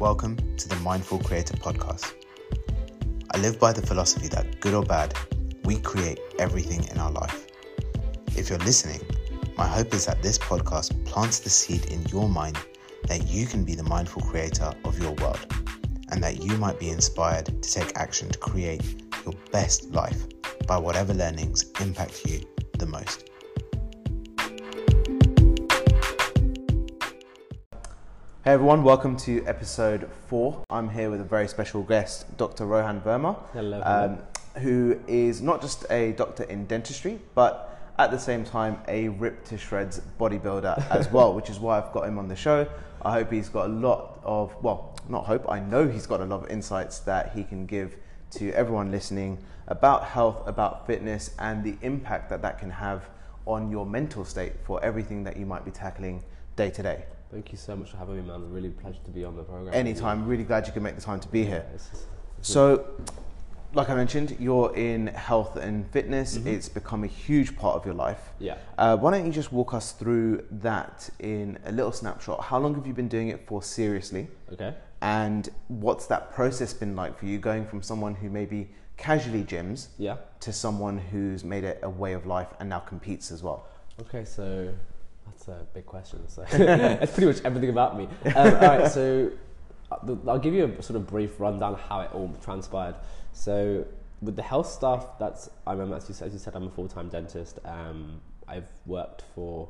Welcome to the Mindful Creator Podcast. I live by the philosophy that, good or bad, we create everything in our life. If you're listening, my hope is that this podcast plants the seed in your mind that you can be the mindful creator of your world and that you might be inspired to take action to create your best life by whatever learnings impact you the most. Hey everyone, welcome to episode four. I'm here with a very special guest, Dr. Rohan Verma, Hello, um, who is not just a doctor in dentistry, but at the same time a ripped to shreds bodybuilder as well, which is why I've got him on the show. I hope he's got a lot of, well, not hope, I know he's got a lot of insights that he can give to everyone listening about health, about fitness, and the impact that that can have on your mental state for everything that you might be tackling day to day. Thank you so much for having me, man. Really pleasure to be on the program. Anytime, really glad you could make the time to be here. It's it's So, like I mentioned, you're in health and fitness. Mm-hmm. It's become a huge part of your life. Yeah. Uh, why don't you just walk us through that in a little snapshot? How long have you been doing it for seriously? okay. And what's that process been like for you going from someone who maybe casually gyms Yeah. to someone who's made it a way of life and now competes as well? Okay. So that's a big question. So it's pretty much everything about me. Um, all right. So uh, I'll give you a sort of brief rundown of how it all transpired. So with the health stuff, that's I remember as you said, as you said I'm a full time dentist. Um, I've worked for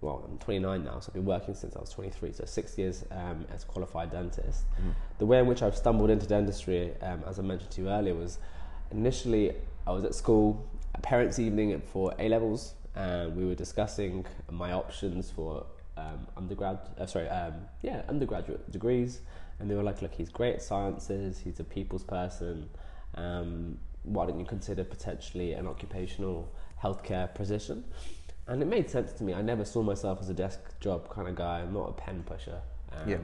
well, I'm 29 now, so I've been working since I was 23, so six years um, as a qualified dentist. The way in which I've stumbled into dentistry, um, as I mentioned to you earlier, was initially I was at school, a parents' evening for A levels, and we were discussing my options for um, undergrad, uh, sorry, um, yeah, undergraduate degrees, and they were like, "Look, he's great at sciences, he's a people's person. Um, why don't you consider potentially an occupational healthcare position?" And it made sense to me. I never saw myself as a desk job kind of guy. I'm not a pen pusher. Um, Yeah.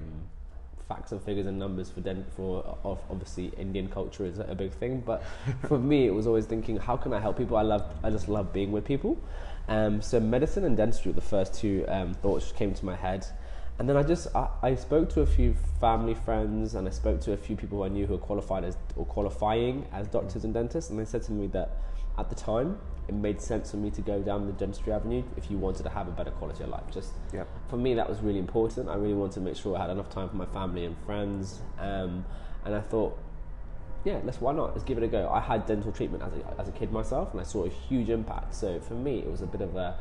Facts and figures and numbers for den- for of obviously Indian culture is a big thing, but for me it was always thinking, how can I help people? I love, I just love being with people. Um, so medicine and dentistry were the first two um, thoughts which came to my head, and then I just I, I spoke to a few family friends and I spoke to a few people I knew who were qualified as or qualifying as doctors and dentists, and they said to me that at the time it made sense for me to go down the dentistry avenue if you wanted to have a better quality of life. Just for me, that was really important. I really wanted to make sure I had enough time for my family and friends, um, and I thought, yeah, let's why not? Let's give it a go. I had dental treatment as a, as a kid myself, and I saw a huge impact. So for me, it was a bit of a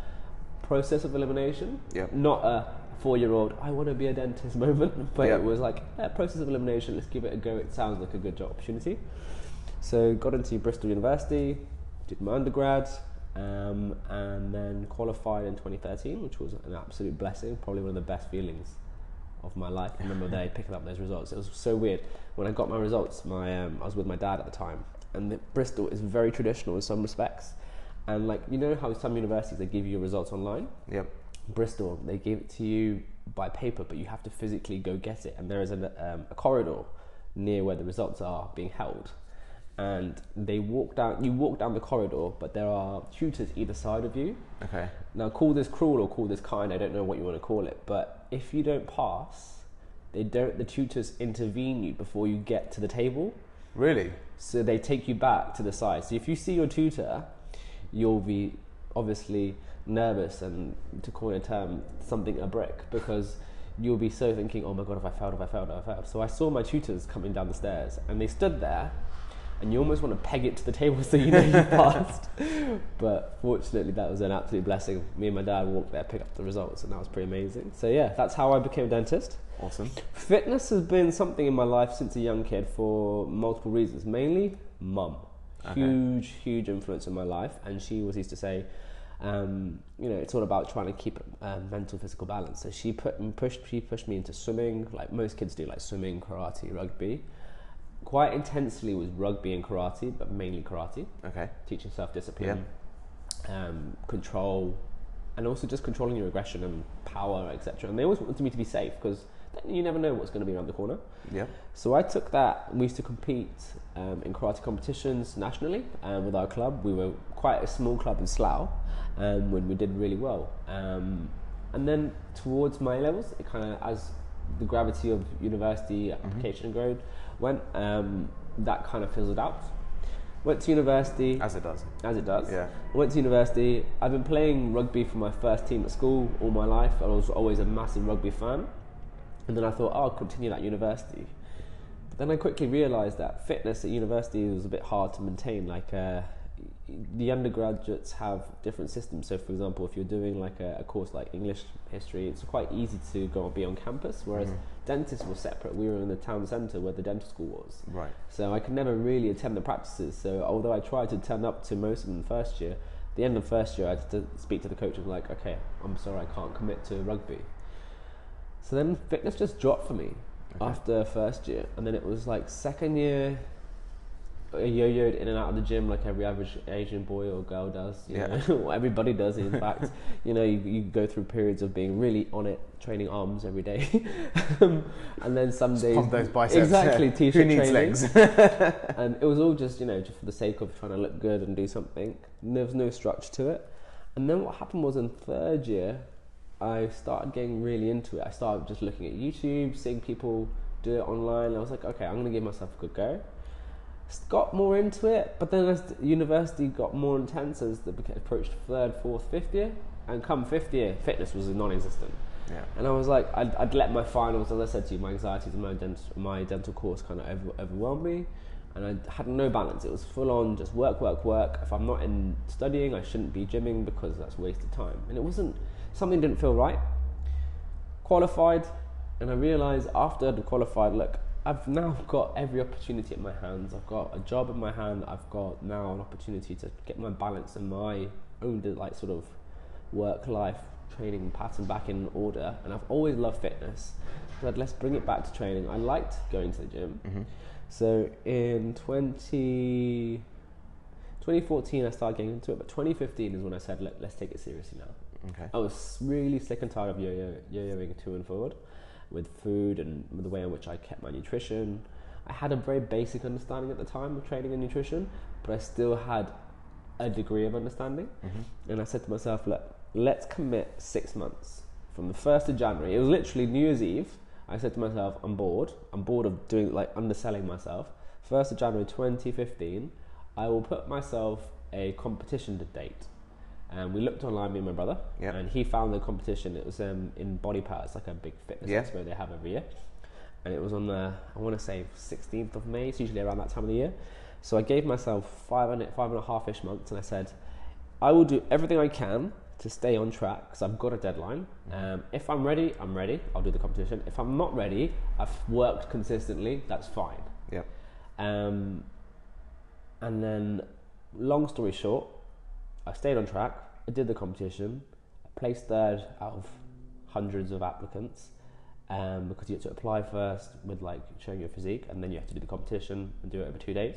process of elimination, Yep. not a four-year-old I want to be a dentist moment, but Yep. it was like a process of elimination. Let's give it a go. It sounds like a good job opportunity. So got into Bristol University, did my undergrad, um, and then qualified in 2013, which was an absolute blessing. Probably one of the best feelings of my life. I remember they picking up those results. It was so weird when I got my results. My um, I was with my dad at the time, and the, Bristol is very traditional in some respects. And like you know how some universities they give you your results online. Yep. Bristol, they give it to you by paper, but you have to physically go get it. And there is a, um, a corridor near where the results are being held. And they walk down, you walk down the corridor, but there are tutors either side of you. Okay. Now, call this cruel or call this kind, I don't know what you want to call it, but if you don't pass, they don't, the tutors intervene you before you get to the table. Really? So they take you back to the side. So if you see your tutor, you'll be obviously nervous and, to coin a term, something a brick because you'll be so thinking, oh my god, if I failed, if I failed, if I failed. So I saw my tutors coming down the stairs and they stood there and you almost want to peg it to the table so you know you passed. but fortunately, that was an absolute blessing. Me and my dad walked there, picked up the results, and that was pretty amazing. So yeah, that's how I became a dentist. Awesome. Fitness has been something in my life since a young kid for multiple reasons. Mainly, mum. Okay. Huge, huge influence in my life. And she was used to say, um, you know, it's all about trying to keep uh, mental, physical balance. So she put and pushed, she pushed me into swimming, like most kids do, like swimming, karate, rugby. Quite intensely was rugby and karate, but mainly karate Okay. teaching self discipline, um, control, and also just controlling your aggression and power, etc. And they always wanted me to be safe because you never know what's going to be around the corner. Yep. So I took that. We used to compete um, in karate competitions nationally um, with our club. We were quite a small club in Slough, um, when we did really well. Um, and then towards my levels, it kind of as the gravity of university application grade went, um, that kind of fizzled out. Went to university As it does. as it does. Yeah. Went to university. I've been playing rugby for my first team at school all my life. I was always a massive rugby fan. And then I thought, oh, I'll continue that at university. But then I quickly realised that fitness at university was a bit hard to maintain. Like, uh, the undergraduates have different systems. So, for example, if you're doing like a, a course like English history, it's quite easy to go and be on campus. Whereas mm-hmm. dentists were separate. We were in the town centre where the dental school was. Right. So I could never really attend the practices. So although I tried to turn up to most of them first year, the end of first year I had to speak to the coach and like, okay, I'm sorry, I can't commit to rugby. So then fitness just dropped for me after first year, and then it was like second year. Yo-yoed in and out of the gym like every average Asian boy or girl does. You Yeah. everybody does. In fact, you know, you, you go through periods of being really on it, training arms every day, Um, and then some days Pump those biceps. exactly Who t-shirt needs training. legs? and it was all just you know just for the sake of trying to look good and do something. There was no structure to it. And then what happened was in third year, I started getting really into it. I started just looking at YouTube, seeing people do it online. I was like, okay, I'm gonna give myself a good go. Got more into it, but then as the university got more intense as the approached third, fourth, fifth year, and come fifth year, fitness was non-existent. Yeah. And I was like, I'd, I'd let my finals, as I said to you, my anxieties and my, dent- my dental course kind of over- overwhelmed me. And I had no balance. It was full on just work, work, work. If I'm not in studying, I shouldn't be gymming because that's wasted time. And it wasn't, something didn't feel right. Qualified, and I realized after I'd qualified, look, I've now got every opportunity at my hands. I've got a job in my hand. I've got now an opportunity to get my balance and my own like sort of work life training pattern back in order. And I've always loved fitness. But let's bring it back to training. I liked going to the gym. Mm-hmm. So in 20, 2014, I started getting into it. But 2015 is when I said, Let, let's take it seriously now. Okay. I was really sick and tired of yo-yo, yo-yoing to and forward with food and the way in which I kept my nutrition. I had a very basic understanding at the time of training and nutrition, but I still had a degree of understanding. Mm-hmm. And I said to myself, look, let's commit six months from the 1st of January. It was literally New Year's Eve. I said to myself, I'm bored. I'm bored of doing like underselling myself. 1st of January 2015, I will put myself a competition to date. And we looked online, me and my brother, Yep. and he found the competition. It was um, in Body Power. It's like a big fitness Yeah. expo they have every year. And it was on the, I want to say 16th of May. It's usually around that time of the year. So I gave myself five and, five and a half ish months and I said, I will do everything I can to stay on track because I've got a deadline. Um, if I'm ready, I'm ready. I'll do the competition. If I'm not ready, I've worked consistently, that's fine. Yep. Um, and then, long story short, I stayed on track. I did the competition. I placed third out of hundreds of applicants um, because you have to apply first with like showing your physique, and then you have to do the competition and do it over two days.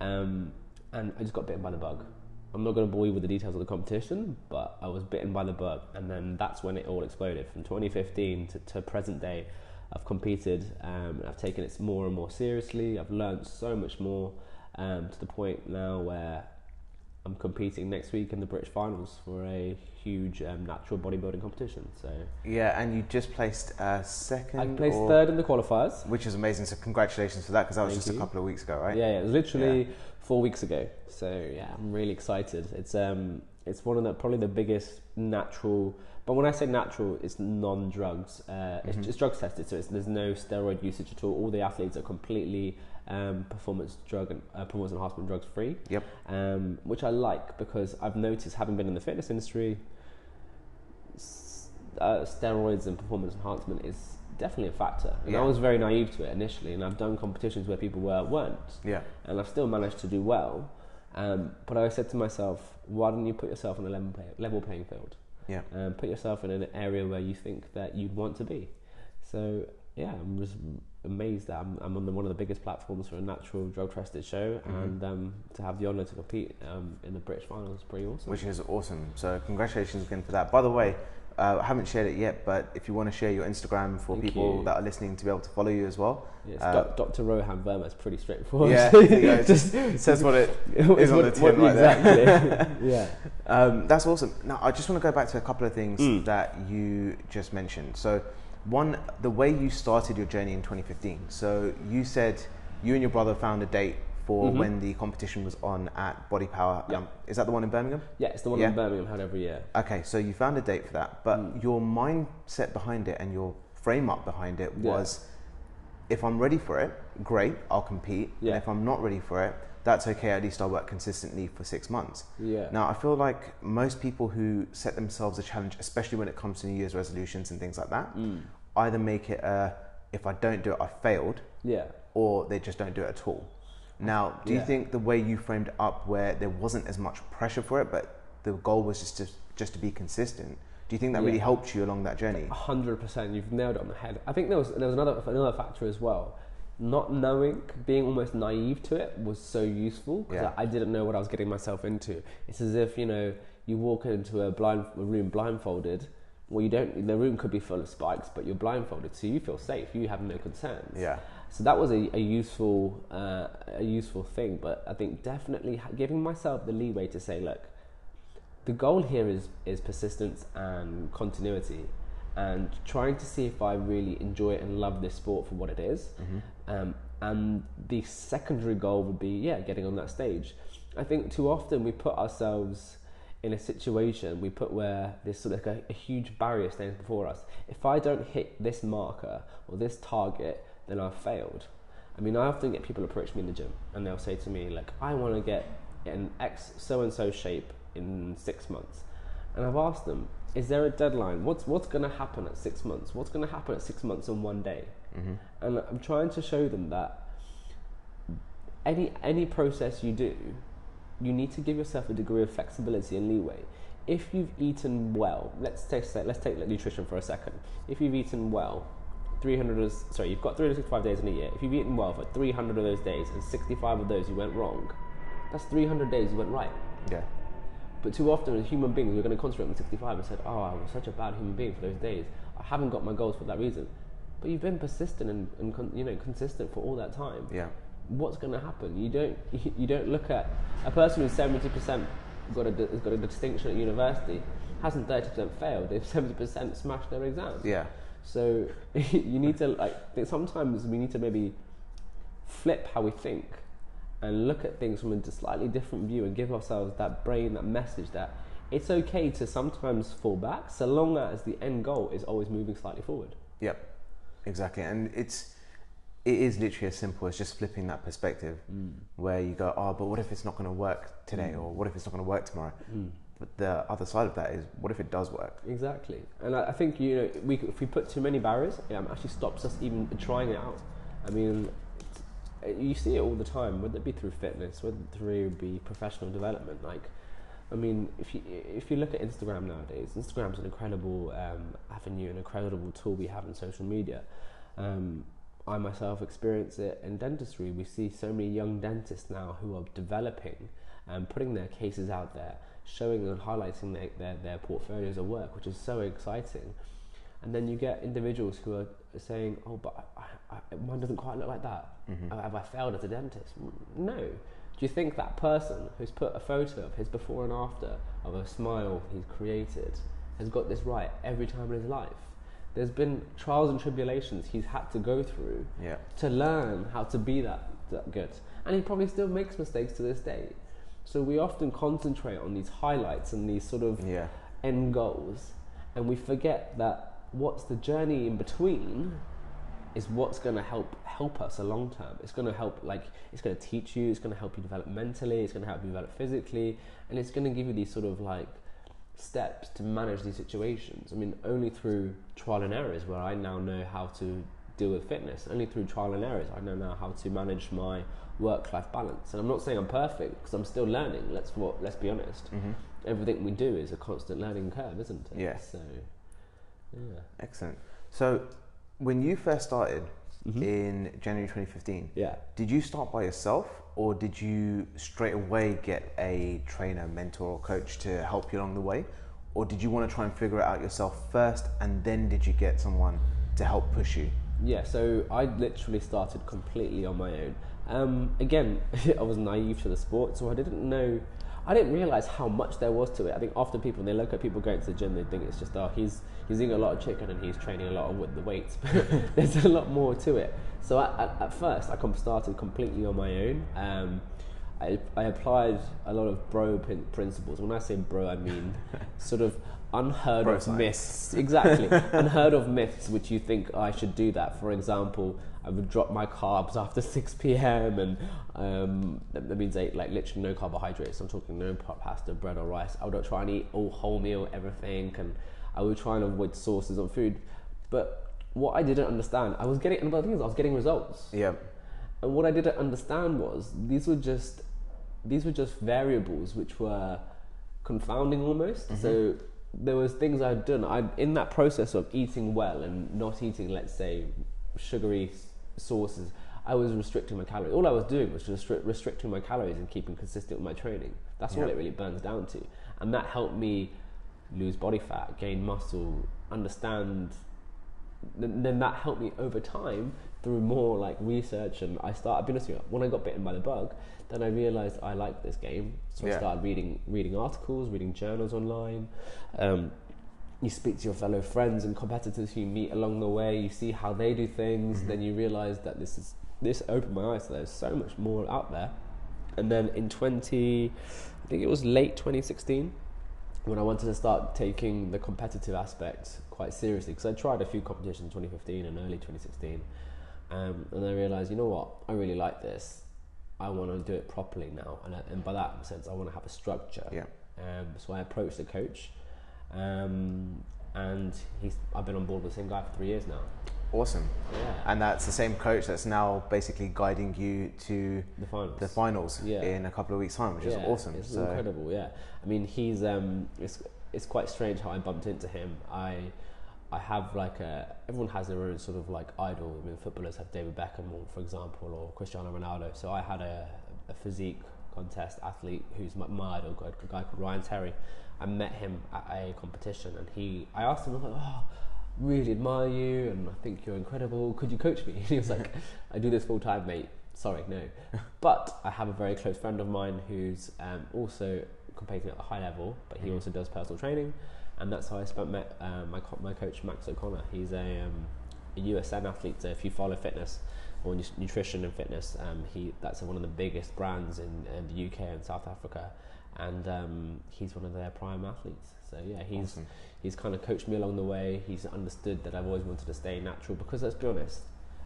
Um, and I just got bitten by the bug. I'm not going to bore you with the details of the competition, but I was bitten by the bug, and then that's when it all exploded. From 2015 to, to present day, I've competed. Um, I've taken it more and more seriously. I've learned so much more um, to the point now where I'm competing next week in the British finals for a huge um, natural bodybuilding competition. So Yeah, and you just placed uh, second. I placed or- third in the qualifiers. which is amazing. So congratulations for that because that was Thank just you. a couple of weeks ago, right? Yeah, yeah, it was literally four weeks ago. So yeah, I'm really excited. It's um, it's one of the probably the biggest natural. But when I say natural, it's non-drugs. Uh, it's, it's drugs tested, so it's, there's no steroid usage at all. All the athletes are completely um, performance drug and uh, performance enhancement drugs free. Yep. Um, which I like because I've noticed, having been in the fitness industry, s- uh, steroids and performance enhancement is definitely a factor. And I was very naive to it initially, and I've done competitions where people were weren't Yeah. and I've still managed to do well. Um, but I said to myself, why don't you put yourself on a level, play, level playing field? Yeah. Um, put yourself in an area where you think that you'd want to be. So yeah, I'm just amazed that I'm, I'm on the, one of the biggest platforms for a natural drug tested show, Mhm. and um, to have the honour to compete um, in the British finals is pretty awesome. Which is awesome. So congratulations again for that. By the way, uh, I haven't shared it yet, but if you want to share your Instagram for Thank people you. that are listening to be able to follow you as well. Yes, uh, Doc- Dr. Rohan Verma is pretty straightforward. Yeah, there. It just says what it is what- on the tin right there. exactly. yeah. Um, that's awesome. Now, I just want to go back to a couple of things Mm. that you just mentioned. So, One, the way you started your journey in 2015. So you said you and your brother found a date for when the competition was on at Body Power. Mm-hmm. Yeah. Um, is that the one in Birmingham? Yeah, it's the one Yeah. in Birmingham held every year. Okay, so you found a date for that, but Mm. your mindset behind it and your frame up behind it Yeah. was if I'm ready for it, great, I'll compete. Yeah. And if I'm not ready for it, that's okay, at least I'll work consistently for six months. Yeah. Now, I feel like most people who set themselves a challenge, especially when it comes to New Year's resolutions and things like that, Mm. either make it a if I don't do it, I failed, Yeah. or they just don't do it at all. Now, do you think the way you framed it up, where there wasn't as much pressure for it, but the goal was just to, just to be consistent, do you think that really helped you along that journey? hundred percent. You've nailed it on the head. I think there was there was another another factor as well. Not knowing, being almost naive to it, was so useful because Yeah. I, I didn't know what I was getting myself into. It's as if you know you walk into a blind a room blindfolded. Well, you don't. The room could be full of spikes, but you're blindfolded, so you feel safe. You have no concerns. Yeah. So that was a, a useful uh, a useful thing. But I think definitely giving myself the leeway to say, look, the goal here is is persistence and continuity and trying to see if I really enjoy it and love this sport for what it is. Um, and the secondary goal would be yeah getting on that stage. I think too often we put ourselves in a situation we put where there's sort of like a, a huge barrier stands before us. If I don't hit this marker or this target then I've failed. I mean I often get people approach me in the gym and they'll say to me like I want to get in X so and so shape in six months. And I've asked them, is there a deadline? What's what's going to happen at six months? What's going to happen at six months and one day? Mm-hmm. And I'm trying to show them that any any process you do, you need to give yourself a degree of flexibility and leeway. If you've eaten well, let's take let's take nutrition for a second. If you've eaten well, 300 is, sorry, you've got 365 days in a year. If you've eaten well for 300 of those days and 65 of those you went wrong, that's 300 days you went right. Yeah. But too often, as human beings, we're going to concentrate on 65 and said, "Oh, I was such a bad human being for those days. I haven't got my goals for that reason." But you've been persistent and, and con- you know consistent for all that time. Yeah. What's going to happen? You don't you don't look at a person who's 70 percent got a has got a distinction at university hasn't 30 percent failed. They've 70 percent smashed their exams. Yeah. So you need to like sometimes we need to maybe flip how we think and look at things from a slightly different view and give ourselves that brain that message that it's okay to sometimes fall back so long as the end goal is always moving slightly forward. Yep, exactly. And it's it is literally as simple as just flipping that perspective, mm. where you go, oh, but what if it's not going to work today, or mm. what if it's not going to work tomorrow? Mm. But the other side of that is, what if it does work? Exactly, and I, I think you know we, if we put too many barriers, it actually stops us even trying it out. I mean, you see it all the time, whether it be through fitness, whether it be professional development. Like, I mean, if you if you look at Instagram nowadays, Instagram's an incredible um, avenue, an incredible tool we have in social media. Um, I myself experience it in dentistry. We see so many young dentists now who are developing and putting their cases out there, showing and highlighting their, their, their portfolios of work, which is so exciting. And then you get individuals who are saying, "Oh, but mine doesn't quite look like that. Uh, Have I failed as a dentist?" Mm, No. Do you think that person who's put a photo of his before and after of a smile he's created has got this right every time in his life? There's been trials and tribulations he's had to go through Yeah. to learn how to be that, that good. And he probably still makes mistakes to this day. So we often concentrate on these highlights and these sort of Yeah. end goals, and we forget that what's the journey in between is what's going to help help us a long term. It's going to help like it's going to teach you. It's going to help you develop mentally. It's going to help you develop physically, and it's going to give you these sort of like steps to manage these situations. I mean, only through trial and errors where I now know how to deal with fitness. Only through trial and errors I know now how to manage my work-life balance. And I'm not saying I'm perfect because I'm still learning. Let's what let's be honest. Mm-hmm. Everything we do is a constant learning curve, isn't it? Yeah. So, yeah. Excellent. So, when you first started in January 2015, Yeah. did you start by yourself, or did you straight away get a trainer, mentor, or coach to help you along the way, or did you want to try and figure it out yourself first, and then did you get someone to help push you? Yeah, so I literally started completely on my own. Um, again, I was naive to the sport, so I didn't know. I didn't realize how much there was to it. I think often people, when they look at people going to the gym, they think it's just, oh, he's he's eating a lot of chicken and he's training a lot with the weights. But there's a lot more to it. So I, at, at first, I com- started completely on my own. Um, I, I applied a lot of bro prin- principles. When I say bro, I mean sort of unheard Bro of science. myths. Exactly, unheard of myths which you think I should do that. For example, I would drop my carbs after six p.m. and um, that, that means I ate like literally no carbohydrates. I'm talking no pa- pasta, bread or rice. I would try and eat all whole meal, everything, and I would try and avoid sauces on food. But what I didn't understand, I was getting, and the thing is, I was getting results. Yeah. And what I didn't understand was these were just these were just variables which were confounding almost. Mm-hmm. So there was things I'd done. I in that process of eating well and not eating, let's say, sugary s- sauces. I was restricting my calories. All I was doing was just restri- restricting my calories and keeping consistent with my training. That's all it really burns down to. And that helped me lose body fat, gain muscle, understand then, then that helped me over time through more like research and I started. I'll be honest with you, when I got bitten by the bug, then I realized I liked this game. So I started reading reading articles, reading journals online. Um, you speak to your fellow friends and competitors who you meet along the way. You see how they do things. Then you realize that this is this opened my eyes. So there's so much more out there. And then in 20, I think it was late 2016 when I wanted to start taking the competitive aspect quite seriously because I tried a few competitions in 2015 and early 2016 um, and I realized you know what? I really like this. I want to do it properly now. And, I- and by that sense I want to have a structure. Yeah. um, so I approached the coach um, and he's I've been on board with the same guy for three years now Awesome. yeah And that's the same coach that's now basically guiding you to the finals the finals Yeah. in a couple of weeks' time, which is awesome. It's so incredible. Yeah, I mean, he's um, it's it's quite strange how I bumped into him. I I have like a everyone has their own sort of like idol. I mean, footballers have David Beckham, for example, or Cristiano Ronaldo. So I had a, a physique contest athlete who's my, my idol, a guy a guy called Ryan Terry. I met him at a competition, and he I asked him, I'm like, oh. Really admire you, and I think you're incredible. Could you coach me? And he was like, "I do this full time, mate. Sorry, no." But I have a very close friend of mine who's um, also competing at a high level, but he Mhm. also does personal training, and that's how I spent my uh, my, co- my coach Max O'Connor. He's a, um, a USN athlete. So if you follow fitness or nutrition and fitness, um, he that's one of the biggest brands in, in the UK and South Africa, and um, he's one of their prime athletes. So yeah, he's awesome. he's kind of coached me along the way. He's understood that I've always wanted to stay natural because let's be honest,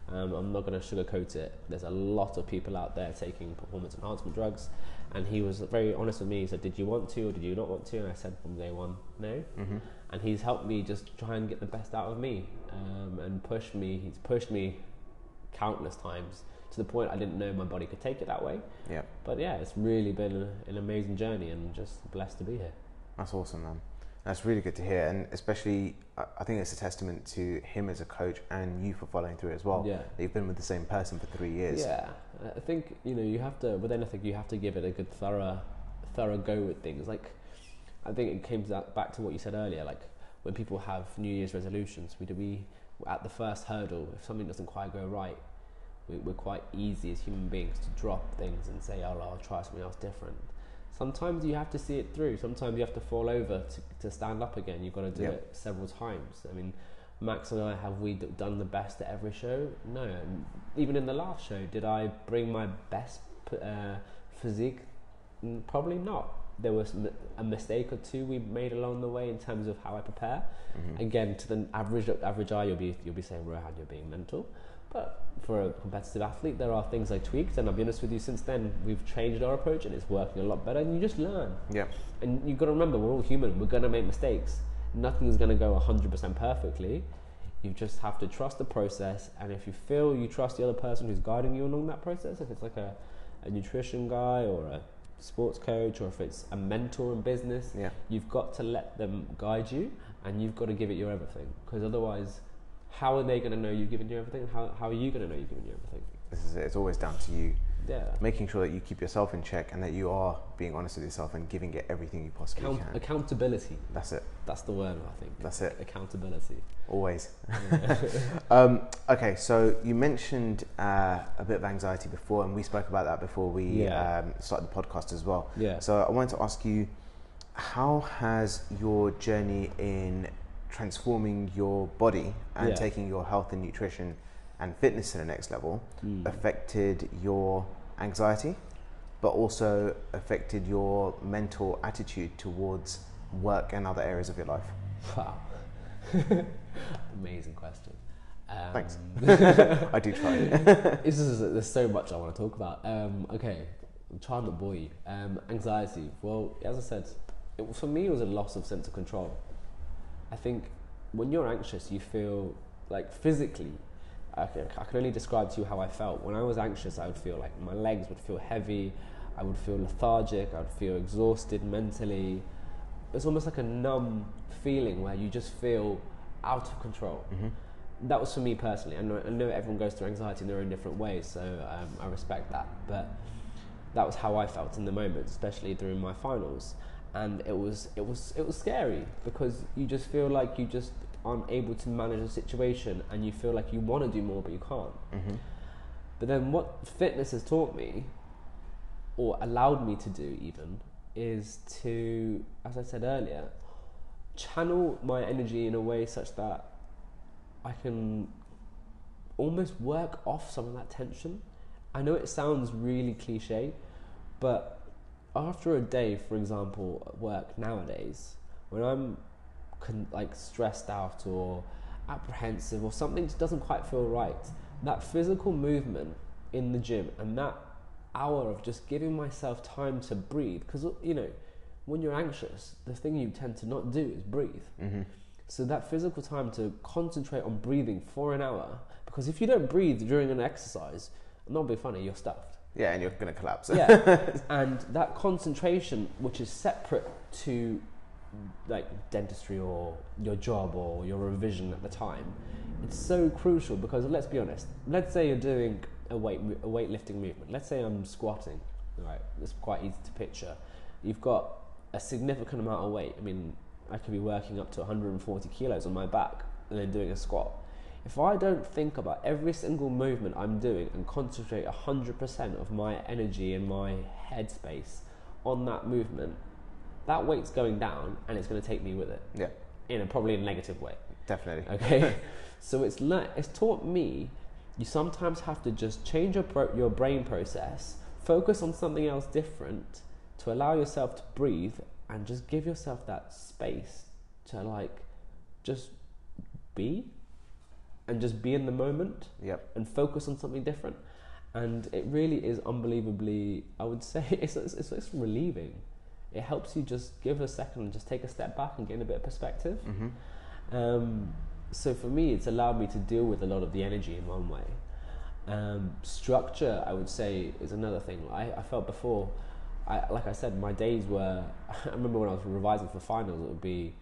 um, I'm not going to sugarcoat it. There's a lot of people out there taking performance enhancement drugs, and he was very honest with me. He said, "Did you want to or did you not want to?" And I said from day one, no. hmm And he's helped me just try and get the best out of me um, and push me. He's pushed me countless times to the point I didn't know my body could take it that way. Yeah, But yeah, it's really been a, an amazing journey and just blessed to be here. that's awesome, man. That's really good to hear, and especially I think it's a testament to him as a coach and you for following through as well. Yeah. that You've been with the same person for three years. Yeah, I think you know you have to with anything you have to give it a good thorough, thorough go with things. Like, I think it came to back to what you said earlier. Like when people have New Year's resolutions, we do we at the first hurdle if something doesn't quite go right, we're quite easy as human beings to drop things and say, "Oh, I'll try something else different." Sometimes you have to see it through. Sometimes you have to fall over to, to stand up again. You've got to do Yep. it several times. I mean, Max and I have we done the best at every show? No. And even in the last show, did I bring my best uh, physique? Probably not. There was a mistake or two we made along the way in terms of how I prepare. Mhm. Again, to the average average eye, you'll be you'll be saying, Rohan, you're being mental. But for a competitive athlete, there are things I tweaked, and I'll be honest with you. Since then, we've changed our approach, and it's working a lot better. And you just learn. Yeah, And you've got to remember, we're all human. We're going to make mistakes. Nothing's going to go 100% perfectly. You just have to trust the process. And if you feel you trust the other person who's guiding you along that process, if it's like a, a nutrition guy or a sports coach or if it's a mentor in business, yeah, you've got to let them guide you and you've got to give it your everything. Because otherwise, how are they going to know you've given you everything? How, how are you going to know you've given you everything? this is it. It's always down to you. Yeah. making sure that you keep yourself in check and that you are being honest with yourself and giving it everything you possibly Account- can. accountability. That's it. That's the word, I think. That's it. Accountability. Always. um, okay, so you mentioned uh, a bit of anxiety before, and we spoke about that before we Yeah. um, started the podcast as well. Yeah. So I wanted to ask you, how has your journey in transforming your body and Yeah. taking your health and nutrition and fitness to the next level Mm. affected your anxiety, but also affected your mental attitude towards work and other areas of your life? Wow. Amazing question. Um, Thanks. I do try. this is, there's so much I want to talk about. Um, okay, I'm trying to bore you. Um, anxiety. Well, as I said, it, for me, it was a loss of sense of control. I think when you're anxious, you feel like physically. I can, I can only describe to you how I felt. When I was anxious, I would feel like my legs would feel heavy. I would feel lethargic. I would feel exhausted mentally. It's almost like a numb feeling where you just feel out of control that was for me personally. I know, I know everyone goes through anxiety in their own different ways, so um, I respect that. But that was how I felt in the moment, especially during my finals, and it was it was it was scary because you just feel like you just aren't able to manage a situation, and you feel like you want to do more but you can't. hmm But then what fitness has taught me, or allowed me to do even, is to, as I said earlier, channel my energy in a way such that I can almost work off some of that tension. I know it sounds really cliche, but after a day, for example, at work nowadays, when I'm con- like stressed out or apprehensive or something just doesn't quite feel right, that physical movement in the gym and that hour of just giving myself time to breathe, because you know, when you're anxious, the thing you tend to not do is breathe. hmm So that physical time to concentrate on breathing for an hour, because if you don't breathe during an exercise, not be funny, you're stuffed. Yeah, and you're going to collapse. Yeah, and that concentration, which is separate to like dentistry or your job or your revision at the time, it's so crucial because let's be honest. Let's say you're doing a weight a weightlifting movement. Let's say I'm squatting. Right, it's quite easy to picture. You've got a significant amount of weight. I mean, I could be working up to 140 kilos on my back and then doing a squat. If I don't think about every single movement I'm doing and concentrate 100% of my energy and my headspace on that movement, that weight's going down and it's going to take me with it Yeah, in a probably a negative way. definitely. Okay, so it's le- it's taught me you sometimes have to just change your pro- your brain process, focus on something else different to allow yourself to breathe and just give yourself that space to like just be and just be in the moment Yep. and focus on something different. And it really is unbelievably, I would say, it's, it's, it's, relieving. It helps you just give a second and just take a step back and gain a bit of perspective. hmm Um, so for me, it's allowed me to deal with a lot of the energy in one way. Um, structure, I would say, is another thing. I, I felt before, I, like I said, my days were. I remember when I was revising for finals, it would be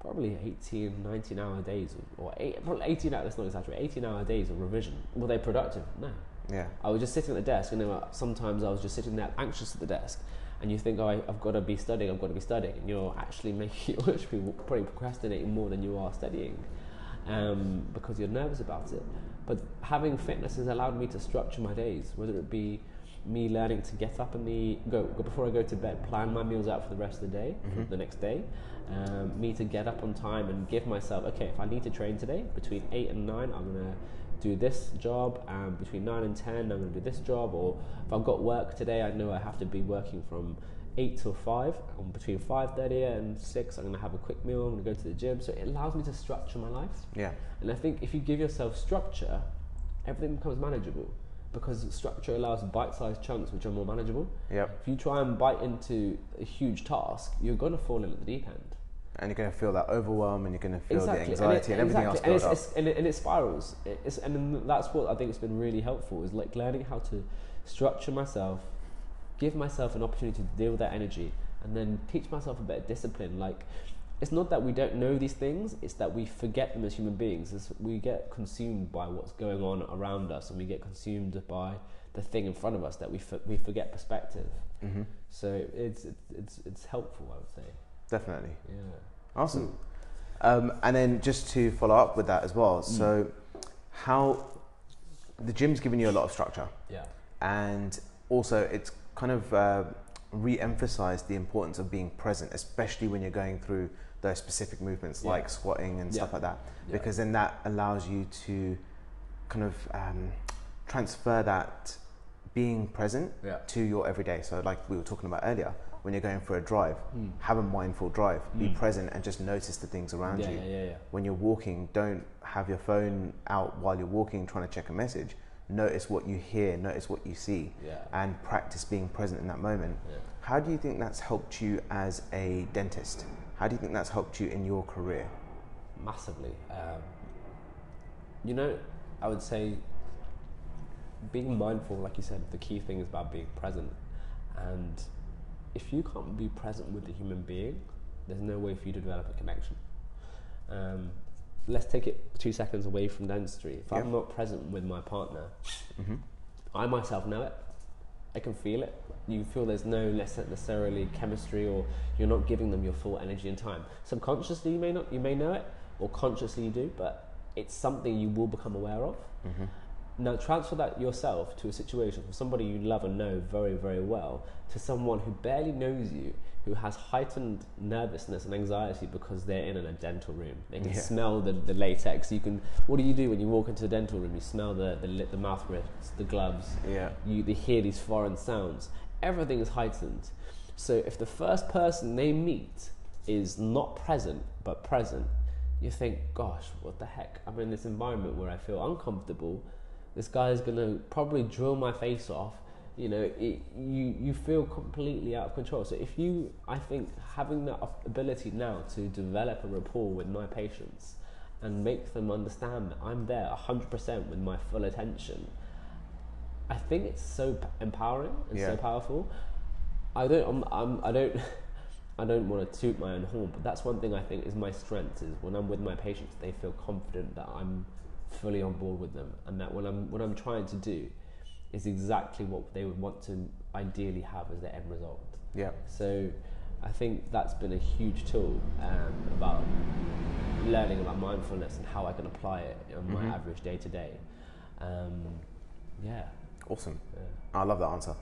probably 18, 19 hour days, or eight, probably 18 hours. Let's not exaggerate. 18 hour days of revision. Were they productive? No. Yeah. I was just sitting at the desk, and then sometimes I was just sitting there anxious at the desk, and you think, oh, I, I've got to be studying, I've got to be studying, and you're actually making, you're actually probably procrastinating more than you are studying, um, because you're nervous about it. But having fitness has allowed me to structure my days, whether it be me learning to get up in the go, go before I go to bed, plan my meals out for the rest of the day, for the next day. Um, me to get up on time and give myself, okay, if I need to train today between eight and nine, I'm gonna do this job. Um, between nine and ten, I'm gonna do this job. Or if I've got work today, I know I have to be working from eight till five. And between five thirty and six, I'm gonna have a quick meal. I'm gonna go to the gym. So it allows me to structure my life. Yeah. And I think if you give yourself structure, everything becomes manageable because structure allows bite-sized chunks which are more manageable. Yep. If you try and bite into a huge task, you're going to fall in at the deep end. And you're going to feel that overwhelm and you're going to feel the anxiety and, it, everything exactly. else and, it's, it's, and, it, and it spirals. It's, and that's what I think has been really helpful is like learning how to structure myself, give myself an opportunity to deal with that energy, and then teach myself a bit of discipline. Like it's not that we don't know these things; it's that we forget them as human beings. It's, we get consumed by what's going on around us, and we get consumed by the thing in front of us that we for, we forget perspective. Mm-hmm. So it's it's it's, it's helpful, I would say. Definitely. Yeah. Awesome. Um, and then just to follow up with that as well. So, how the gym's given you a lot of structure, Yeah. and also it's kind of uh, re-emphasized the importance of being present, especially when you're going through those specific movements Yeah. like squatting and stuff like that, Yeah. because then that allows you to kind of um, transfer that being present Yeah. to your everyday. So, like we were talking about earlier, when you're going for a drive, Mm. have a mindful drive, be Mm. present, and just notice the things around Yeah, you yeah, yeah, yeah. when you're walking, don't have your phone out while you're walking trying to check a message. Notice what you hear, notice what you see, Yeah. and practice being present in that moment. Yeah. How do you think that's helped you as a dentist? How do you think that's helped you in your career? massively. Um, you know, I would say being mindful, like you said, the key thing is about being present. And if you can't be present with the human being, there's no way for you to develop a connection. Um, let's take it two seconds away from dentistry. If. I'm not present with my partner, Mm-hmm. I myself know it. I can feel it. You feel there's no necess- necessarily chemistry, or you're not giving them your full energy and time. Subconsciously, you may not, you may know it, or consciously you do, but it's something you will become aware of. Mm-hmm. Now transfer that yourself to a situation from somebody you love and know very, very well to someone who barely knows you, who has heightened nervousness and anxiety because they're in a dental room. They can Yeah. smell the, the latex. You can. What do you do when you walk into the dental room? You smell the the, the mouth rifts, the gloves. Yeah. You they hear these foreign sounds. Everything is heightened. So if the first person they meet is not present but present, you think, gosh, what the heck? I'm in this environment where I feel uncomfortable. This guy is gonna probably drill my face off. You know, it, you you feel completely out of control. So if you, I think, having that ability now to develop a rapport with my patients and make them understand that I'm there 100% with my full attention, I think it's so empowering and Yeah. so powerful. I don't, I'm, I'm, I don't, I don't want to toot my own horn, but that's one thing I think is my strength is when I'm with my patients, they feel confident that I'm fully on board with them, and that when I'm what I'm trying to do is exactly what they would want to ideally have as their end result. Yeah. So I think that's been a huge tool um, about learning about mindfulness and how I can apply it in my Mhm. average day to day. Um, Yeah. Awesome. yeah. I love that answer.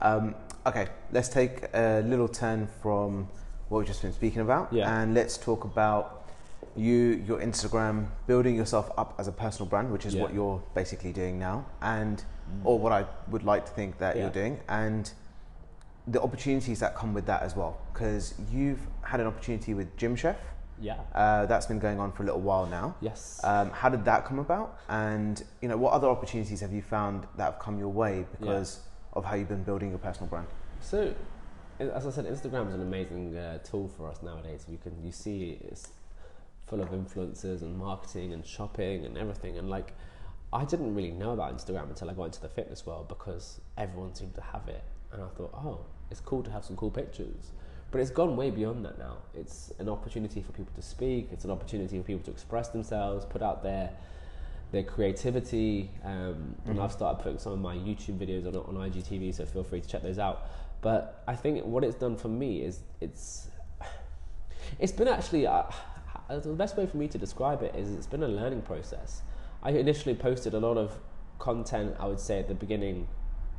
Um, okay, let's take a little turn from what we've just been speaking about, Yeah. and let's talk about you, your Instagram, building yourself up as a personal brand, which is Yeah. what you're basically doing now, and or what I would like to think that Yeah. you're doing, and the opportunities that come with that as well. Because you've had an opportunity with Gym Chef. Yeah. Uh, that's been going on for a little while now. Yes. Um, how did that come about? And you know, what other opportunities have you found that have come your way because of how you've been building your personal brand? So, as I said, Instagram is an amazing uh, tool for us nowadays. You can you see it's full of influencers and marketing and shopping and everything. And like, I didn't really know about Instagram until I got into the fitness world because everyone seemed to have it, and I thought, oh, it's cool to have some cool pictures. But it's gone way beyond that now. It's an opportunity for people to speak. It's an opportunity for people to express themselves, put out their their creativity. Um, And Mhm. I've started putting some of my YouTube videos on on IGTV, so feel free to check those out. But I think what it's done for me is it's it's been actually uh, the best way for me to describe it is it's been a learning process. I initially posted a lot of content. I would say at the beginning,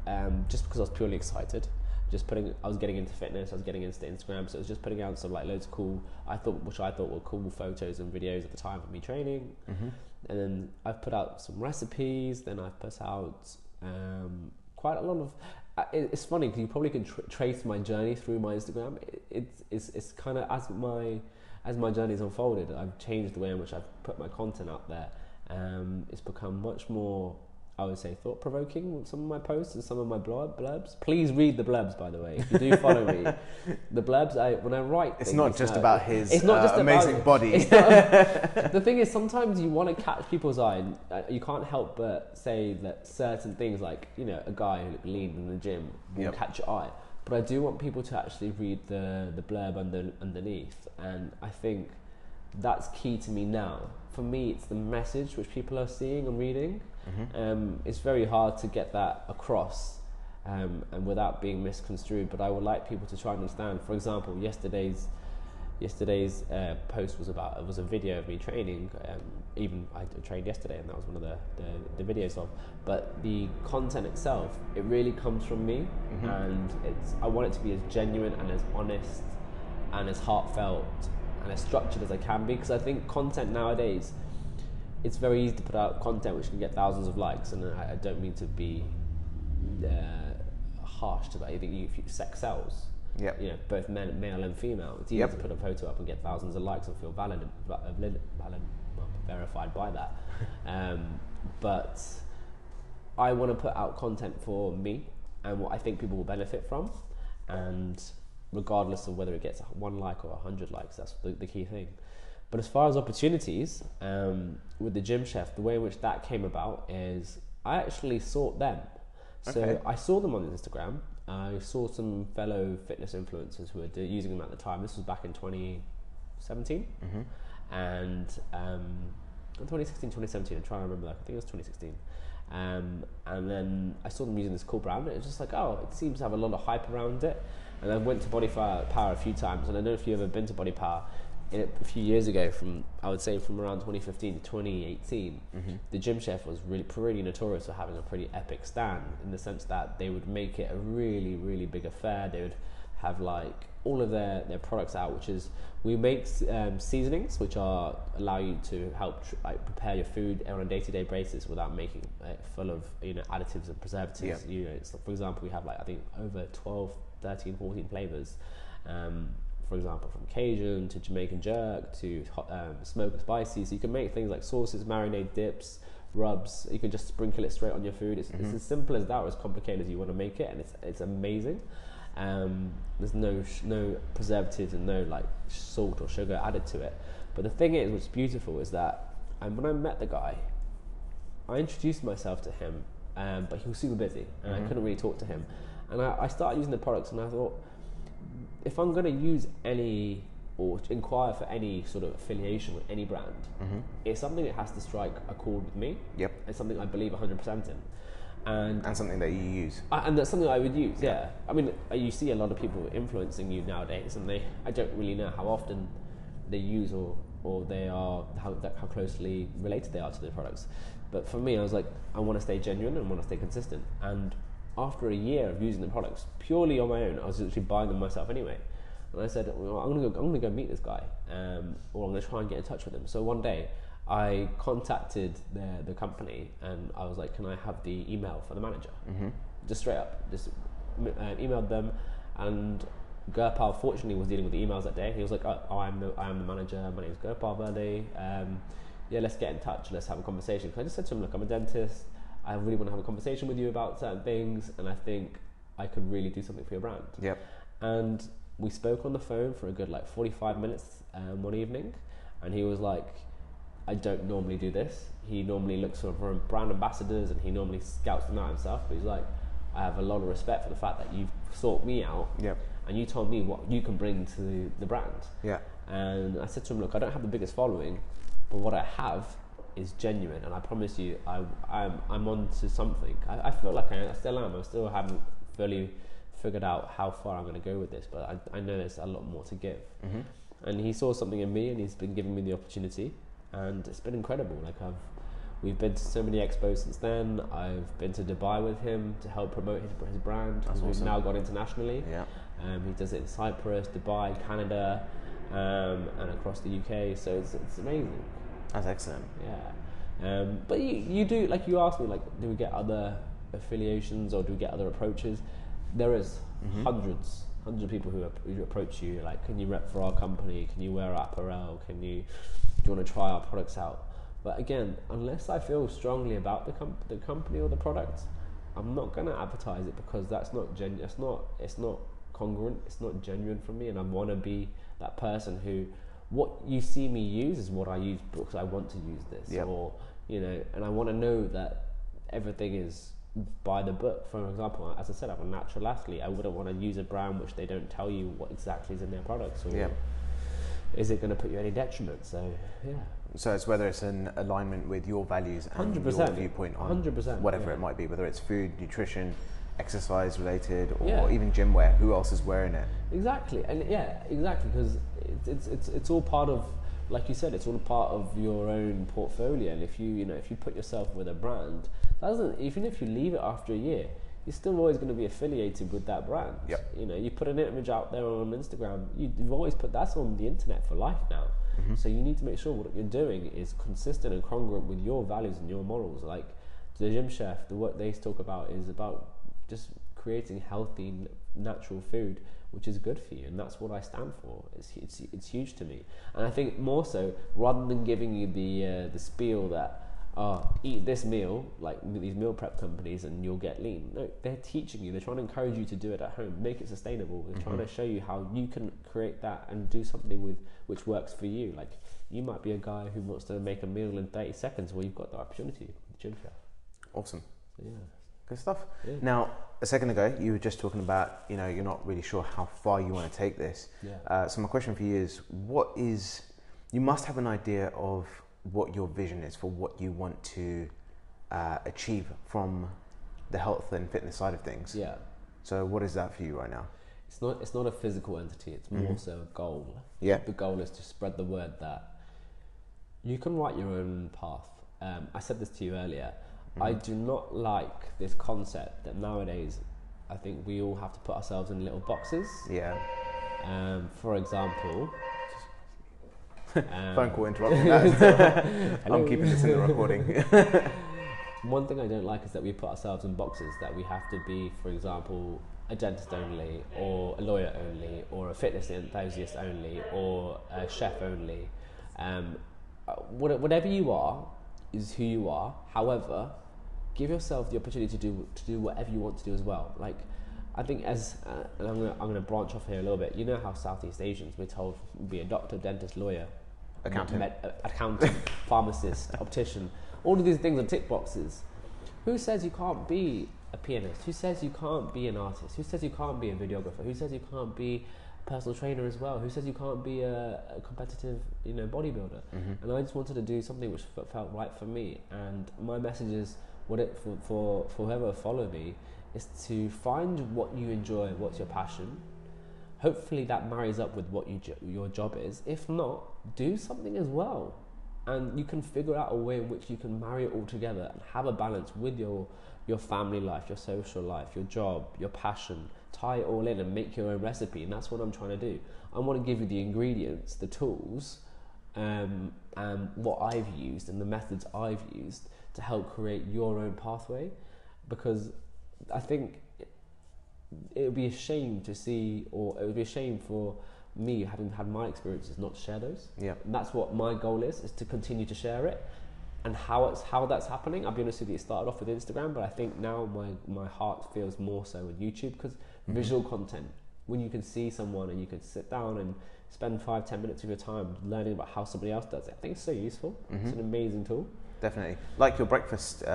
um, just because I was purely excited. Just putting, I was getting into fitness. I was getting into Instagram, so it was just putting out some like loads of cool. I thought, which I thought were cool photos and videos at the time of me training. Mm-hmm. And then I've put out some recipes. Then I've put out um, quite a lot of. uh, It's funny because you probably can tr- trace my journey through my Instagram. It, it's it's, it's kind of as my as my journey's unfolded, I've changed the way in which I've put my content out there. Um, it's become much more, I would say, thought provoking with some of my posts and some of my blurb, blurbs. Please read the blurbs, by the way. If you do follow me, the blurbs I when I write. It's not just now- about his It's not uh, just about amazing it. body. Not- the thing is, sometimes you want to catch people's eye. And, uh, you can't help but say that certain things, like you know, a guy who looked lean in the gym, will Yep. catch your eye. but I do want people to actually read the the blurb under, underneath, and I think that's key to me now. For me, it's the message which people are seeing and reading. Mm-hmm. Um, it's very hard to get that across um, and without being misconstrued. But I would like people to try and understand. For example, yesterday's yesterday's uh, post was about it was a video of me training. Um, even I trained yesterday, and that was one of the, the, the videos of. But the content itself, it really comes from me, Mhm. and it's I want it to be as genuine and as honest and as heartfelt and as structured as I can be. Because I think content nowadays, it's very easy to put out content which can get thousands of likes, and I, I don't mean to be uh, harsh to that. I think you, if you, sex sells Yep. you know, both men, male and female. It's easy Yep. to put a photo up and get thousands of likes and feel valid, valid, valid verified by that. um, but I want to put out content for me and what I think people will benefit from, and regardless of whether it gets one like or a hundred likes, that's the, the key thing. But as far as opportunities um, with the gym chef, the way in which that came about is I actually sought them. So Okay. I saw them on Instagram. I saw some fellow fitness influencers who were do- using them at the time. This was back in 2017 Mm-hmm. and um, 2016, 2017. I'm trying to remember. That. I think it was 2016. Um, and then I saw them using this cool brand. And it was just like, oh, it seems to have a lot of hype around it. And I went to Body Power a few times. And I don't know if you've ever been to Body Power. In a, few years ago, from I would say from around 2015 to 2018, Mm-hmm. the gym chef was really pretty notorious for having a pretty epic stand in the sense that they would make it a really really big affair they would have like all of their, their products out which is we make um, seasonings which are allow you to help tr- like prepare your food on a day-to-day basis without making it full of you know additives and preservatives Yeah. you know it's, for example we have like i think over 12 13 14 flavors um, for example, from Cajun to Jamaican jerk to hot, um, smoked spicy. So you can make things like sauces, marinade dips, rubs. You can just sprinkle it straight on your food. It's, it's Mhm. as simple as that, or as complicated as you want to make it, and it's it's amazing. Um, there's no sh- no preservatives and no like salt or sugar added to it. But the thing is, what's beautiful is that, and when I met the guy, I introduced myself to him, um, but he was super busy, and I Mhm. couldn't really talk to him. And I, I started using the products, and I thought, if I'm going to use any or inquire for any sort of affiliation with any brand, Mm-hmm. it's something that has to strike a chord with me. Yep. It's something I believe 100% in. And And something that you use. I, and that's something I would use. Yeah, I mean, uh, you see a lot of people influencing you nowadays, and they I don't really know how often they use or or they are how that, how closely related they are to their products. But for me, I was like, I want to stay genuine and want to stay consistent. And after a year of using the products purely on my own, I was literally buying them myself anyway. And I said, well, I'm gonna go, I'm gonna go meet this guy, um, or I'm gonna try and get in touch with him. So one day, I contacted the the company and I was like, can I have the email for the manager? Mm-hmm. just straight up, just uh, emailed them, and Gurpal fortunately was dealing with the emails that day. He was like, "Oh, oh I'm the I am the manager. My name is Gurpal Verde. Um, yeah, let's get in touch. Let's have a conversation. Because I just said to him, "Look, I'm a dentist. I really want to have a conversation with you about certain things, and I think I could really do something for your brand." Yep. And we spoke on the phone for a good like 45 minutes um, one evening, and he was like, I don't normally do this. He normally looks for brand ambassadors and he normally scouts them out himself. But he's like, I have a lot of respect for the fact that you've sought me out Yep. and you told me what you can bring to the, the brand. Yeah. And I said to him, look, I don't have the biggest following, but what I have is genuine, and I promise you, I, I'm, I'm on to something. I, I feel like I, I still am. I still haven't fully figured out how far I'm going to go with this, but I, I know there's a lot more to give. Mm-hmm. And he saw something in me, and he's been giving me the opportunity, and it's been incredible. Like I've, we've been to so many expos since then. I've been to Dubai with him to help promote his, his brand. That's We've now gone internationally. Yeah. Um, he does it in Cyprus, Dubai, Canada, um, and across the UK. So it's, it's amazing. That's excellent. Yeah. Um, but you, you do, like you asked me, like, do we get other affiliations or do we get other approaches? There is Mhm. hundreds, hundreds of people who, who approach you, like, can you rep for our company? Can you wear our apparel? Can you, do you want to try our products out? But again, unless I feel strongly about the, com- the company or the product, I'm not going to advertise it because that's not gen- it's not it's not congruent, it's not genuine for me and I want to be that person who what you see me use is what I use because I want to use this Yep. or you know and I want to know that everything is by the book. For example, as I said, I'm a natural athlete. I wouldn't want to use a brand which they don't tell you what exactly is in their products, or Yeah. is it going to put you any detriment? So yeah, So it's whether it's in alignment with your values and your 100%. viewpoint on 100%, whatever yeah. it might be, whether it's food, nutrition, exercise related, or Yeah. even gym wear. Who else is wearing it? Exactly, and yeah, exactly, because it's, it's it's it's all part of, like you said, it's all part of your own portfolio. And if you you know if you put yourself with a brand, that doesn't even if you leave it after a year, you're still always going to be affiliated with that brand. Yep. You know, you put an image out there on Instagram, you, you've always put that's on the internet for life now. Mm-hmm. So you need to make sure what you're doing is consistent and congruent with your values and your morals. Like the gym chef, the what they talk about is about just creating healthy, natural food, which is good for you, and that's what I stand for. It's it's, it's huge to me, and I think more so rather than giving you the uh, the spiel that. Oh, eat this meal, like these meal prep companies, and you'll get lean. No, they're teaching you. They're trying to encourage you to do it at home, make it sustainable. They're trying to show you how you can create that and do something with which works for you. Like you might be a guy who wants to make a meal in 30 seconds, well, you've got the opportunity. the Gym chef. Awesome. So, yeah. Good stuff. Yeah. Now, a second ago, you were just talking about, you know, you're not really sure how far you want to take this. Yeah. Uh, so my question for you is, what is? You must have an idea of what your vision is for what you want to uh, achieve from the health and fitness side of things. Yeah. So, what is that for you right now? It's not, it's not a physical entity, it's more so a goal. Yeah. The goal is to spread the word that you can write your own path. Um, I said this to you earlier. I do not like this concept that nowadays I think we all have to put ourselves in little boxes. Yeah. Um, for example, um, Phone call interrupting that. I'm keeping this in the recording. One thing I don't like is that we put ourselves in boxes that we have to be, for example, a dentist only, or a lawyer only, or a fitness enthusiast only, or a chef only. Um, uh, whatever you are is who you are. However, give yourself the opportunity to do to do whatever you want to do as well. Like, I think as uh, and I'm gonna, I'm gonna branch off here a little bit. You know how Southeast Asians we're told be a doctor, dentist, lawyer, Accountant. med- uh, accountant, pharmacist, optician. All of these things are tick boxes. Who says you can't be a pianist? Who says you can't be an artist? Who says you can't be a videographer? Who says you can't be a personal trainer as well? Who says you can't be a, a competitive, you know, bodybuilder? And I just wanted to do something which fe- felt right for me. And my message is, what it for for, for whoever follow me, is to find what you enjoy, what's your passion, hopefully that marries up with what you jo- your job is. If not, do something as well, and you can figure out a way in which you can marry it all together and have a balance with your your family life, your social life, your job, your passion. Tie it all in and make your own recipe, and that's what I'm trying to do. I want to give you the ingredients, the tools, um, and what I've used and the methods I've used to help create your own pathway, because I think it would be a shame to see, or it would be a shame for me having had my experiences not to share those. Yeah. And that's what my goal is: is to continue to share it. And how it's how that's happening, I'll be honest with you. It started off with Instagram, but I think now my my heart feels more so with YouTube because mm-hmm. visual content. When you can see someone and you can sit down and spend five ten minutes of your time learning about how somebody else does it, I think it's so useful. It's an mm-hmm. amazing tool. Definitely. Like your breakfast uh,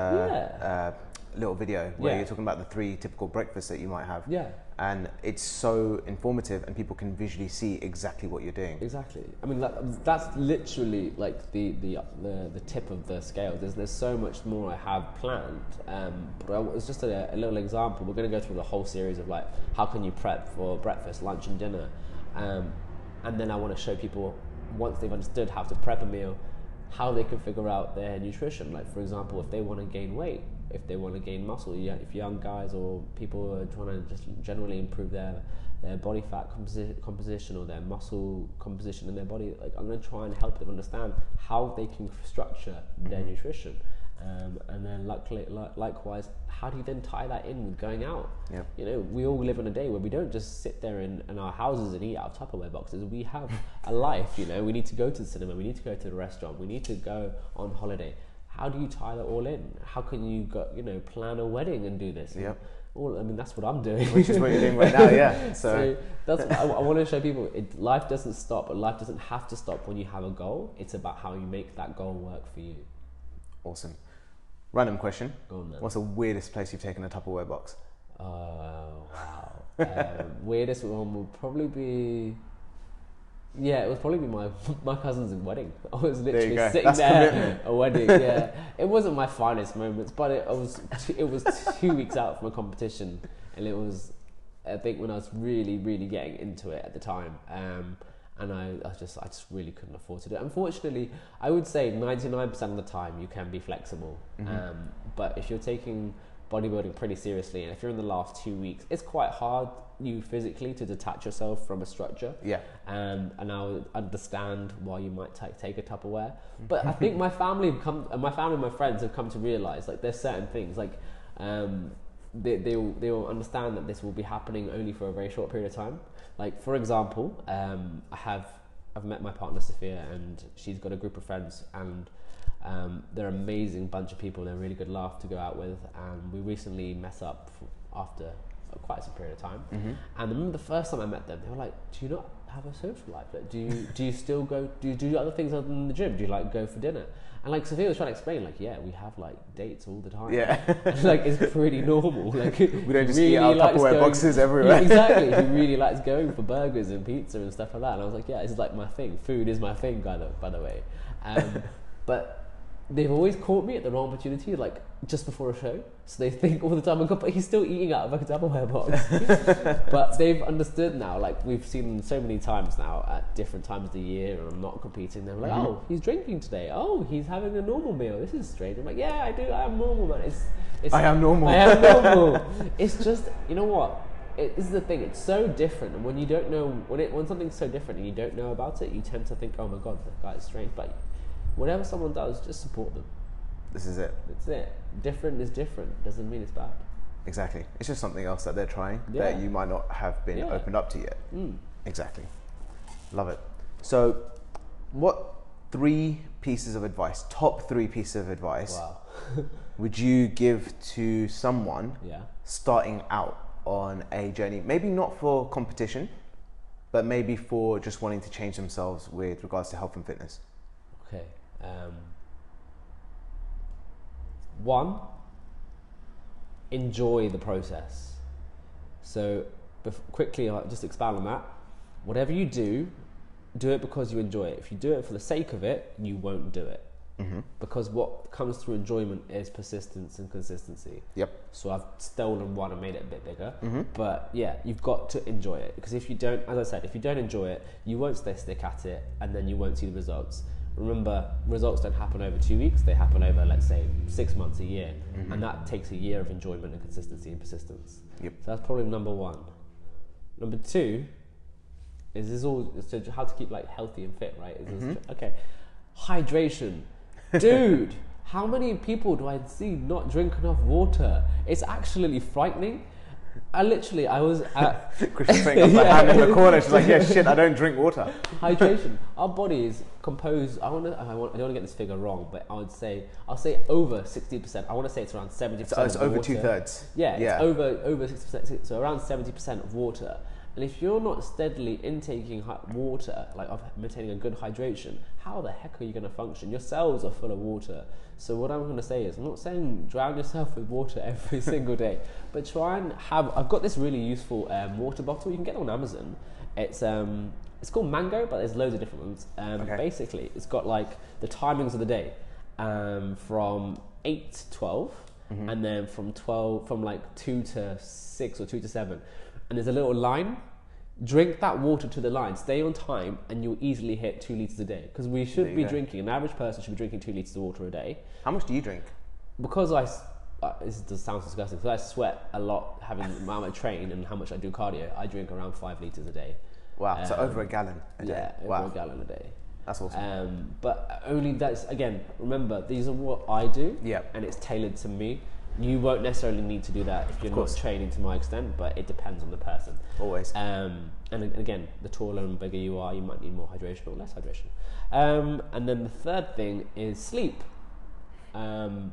Yeah. uh, little video where Yeah. you're talking about the three typical breakfasts that you might have. Yeah. And it's so informative and people can visually see exactly what you're doing. Exactly. I mean, that, that's literally like the, the the the tip of the scale. There's there's so much more I have planned. Um, but I, it's just a, a little example. We're going to go through the whole series of like how can you prep for breakfast, lunch, and dinner, um, and then I want to show people once they've understood how to prep a meal, how they can figure out their nutrition. Like for example, if they want to gain weight, if they want to gain muscle, yeah, if young guys or people are trying to just generally improve their their body fat composi- composition or their muscle composition in their body, like I'm going to try and help them understand how they can structure their mm-hmm. nutrition. Um, and then likely, li- likewise, how do you then tie that in with going out? Yep. You know, we all live in a day where we don't just sit there in, in our houses and eat out of Tupperware boxes. We have a life, you know. We need to go to the cinema, we need to go to the restaurant, we need to go on holiday. How do you tie that all in? How can you go, you know, plan a wedding and do this? Yep. All, I mean, that's what I'm doing. Which is what you're doing right now, yeah. So, So that's I, I want to show people. It, life doesn't stop, but life doesn't have to stop when you have a goal. It's about how you make that goal work for you. awesome. Random question. Go on then. What's the weirdest place you've taken a Tupperware box? Oh wow. um, weirdest one would probably be. Yeah, it would probably be my my cousin's wedding. I was literally go. sitting That's there commitment. a wedding. Yeah, it wasn't my finest moments, but it I was t- it was two weeks out from a competition, and it was I think when I was really really getting into it at the time. Um, and I, I just I just really couldn't afford to do it. Unfortunately, I would say ninety nine percent of the time you can be flexible. Um, but if you're taking bodybuilding pretty seriously, and if you're in the last two weeks, it's quite hard you physically to detach yourself from a structure. Yeah. Um, and I would understand why you might ta take a Tupperware. But I think my family have come, uh, my family, and my friends have come to realize like there's certain things like um, they they will, they will understand that this will be happening only for a very short period of time. Like for example, um, I have I've met my partner Sophia, and she's got a group of friends, and um, they're an amazing bunch of people. They're a really good laugh to go out with, and we recently met up after quite some period of time. And I remember the first time I met them, they were like, "Do you not have a social life? Like, do you do you still go? Do you do other things other than the gym? Do you like go for dinner?" And like Sophia was trying to explain, like, "Yeah, we have like dates all the time. Yeah. like it's pretty normal. Like We don't just eat our Tupperware boxes everywhere. Yeah, exactly. he really likes going for burgers and pizza and stuff like that. And I was like, yeah, this is like my thing. Food is my thing, by the by the way. Um, but they've always caught me at the wrong opportunity, like just before a show. So they think all the time, oh my God, but he's still eating out of a Tupperware box. but they've understood now, like we've seen them so many times now at different times of the year, and I'm not competing. They're like, mm-hmm. oh, he's drinking today. Oh, he's having a normal meal. This is strange. I'm like, yeah, I do. I am normal, man. It's, it's I am normal. I am normal. it's just, you know what? It, this is the thing. It's so different, and when you don't know when it when something's so different and you don't know about it, you tend to think, oh my God, that guy is strange. But whatever someone does, just support them. This is it. That's it. Different is different. Doesn't mean it's bad. Exactly. It's just something else that they're trying Yeah. that you might not have been Yeah. opened up to yet. Mm. Exactly. Love it. So, what three pieces of advice, top three pieces of advice, Wow. would you give to someone Yeah. starting out on a journey? Maybe not for competition, but maybe for just wanting to change themselves with regards to health and fitness. Okay. Um, one, enjoy the process. So, bef- quickly, I'll just expand on that. Whatever you do, do it because you enjoy it. If you do it for the sake of it, you won't do it. Mm-hmm. Because what comes through enjoyment is persistence and consistency. Yep. So I've stolen one and made it a bit bigger. Mm-hmm. But yeah, you've got to enjoy it because if you don't, as I said, if you don't enjoy it, you won't stay stick at it, and then you won't see the results. Remember, results don't happen over two weeks; they happen over, let's say, six months, a year, mm-hmm. and that takes a year of enjoyment and consistency and persistence. Yep. So that's probably number one. Number two is this all so how to keep like healthy and fit, right? Is this, mm-hmm. okay, hydration, dude. How many people do I see not drink enough water? It's actually frightening. I literally, I was at Christian's putting up her hand in the corner. She's like, "Yeah, shit, I don't drink water." hydration. Our body is composed. I want to. I, want, I don't want to get this figure wrong, but I would say I'll say over sixty percent. I want to say it's around seventy So percent. it's over two thirds. Yeah, Yeah. it's over over sixty percent. So around seventy percent of water. And if you're not steadily intaking water, like of maintaining a good hydration, how the heck are you going to function? Your cells are full of water. So what I'm going to say is, I'm not saying drown yourself with water every single day, but try and have. I've got this really useful um, water bottle. You can get it on Amazon. It's um, it's called Mango, but there's loads of different ones. Um, Okay. Basically, it's got like the timings of the day, um, from eight to 12 and then from twelve, from like two to six or two to seven, and there's a little line. Drink that water to the line. Stay on time, and you'll easily hit two liters a day. Because we should be go. drinking. An average person should be drinking two liters of water a day How much do you drink? because I, uh, this does sounds disgusting. Because I sweat a lot, having how much I train and how much I do cardio. I drink around five liters a day. Wow, so Um, over a gallon a day. Yeah, over wow, a gallon a day. that's awesome. Um, but only that's again. Remember, these are what I do. Yeah. and it's tailored to me. You won't necessarily need to do that if you're not training to my extent, but it depends on the person. Always. Um, and again, the taller and bigger you are, you might need more hydration or less hydration. Um, and then the third thing is sleep. Um,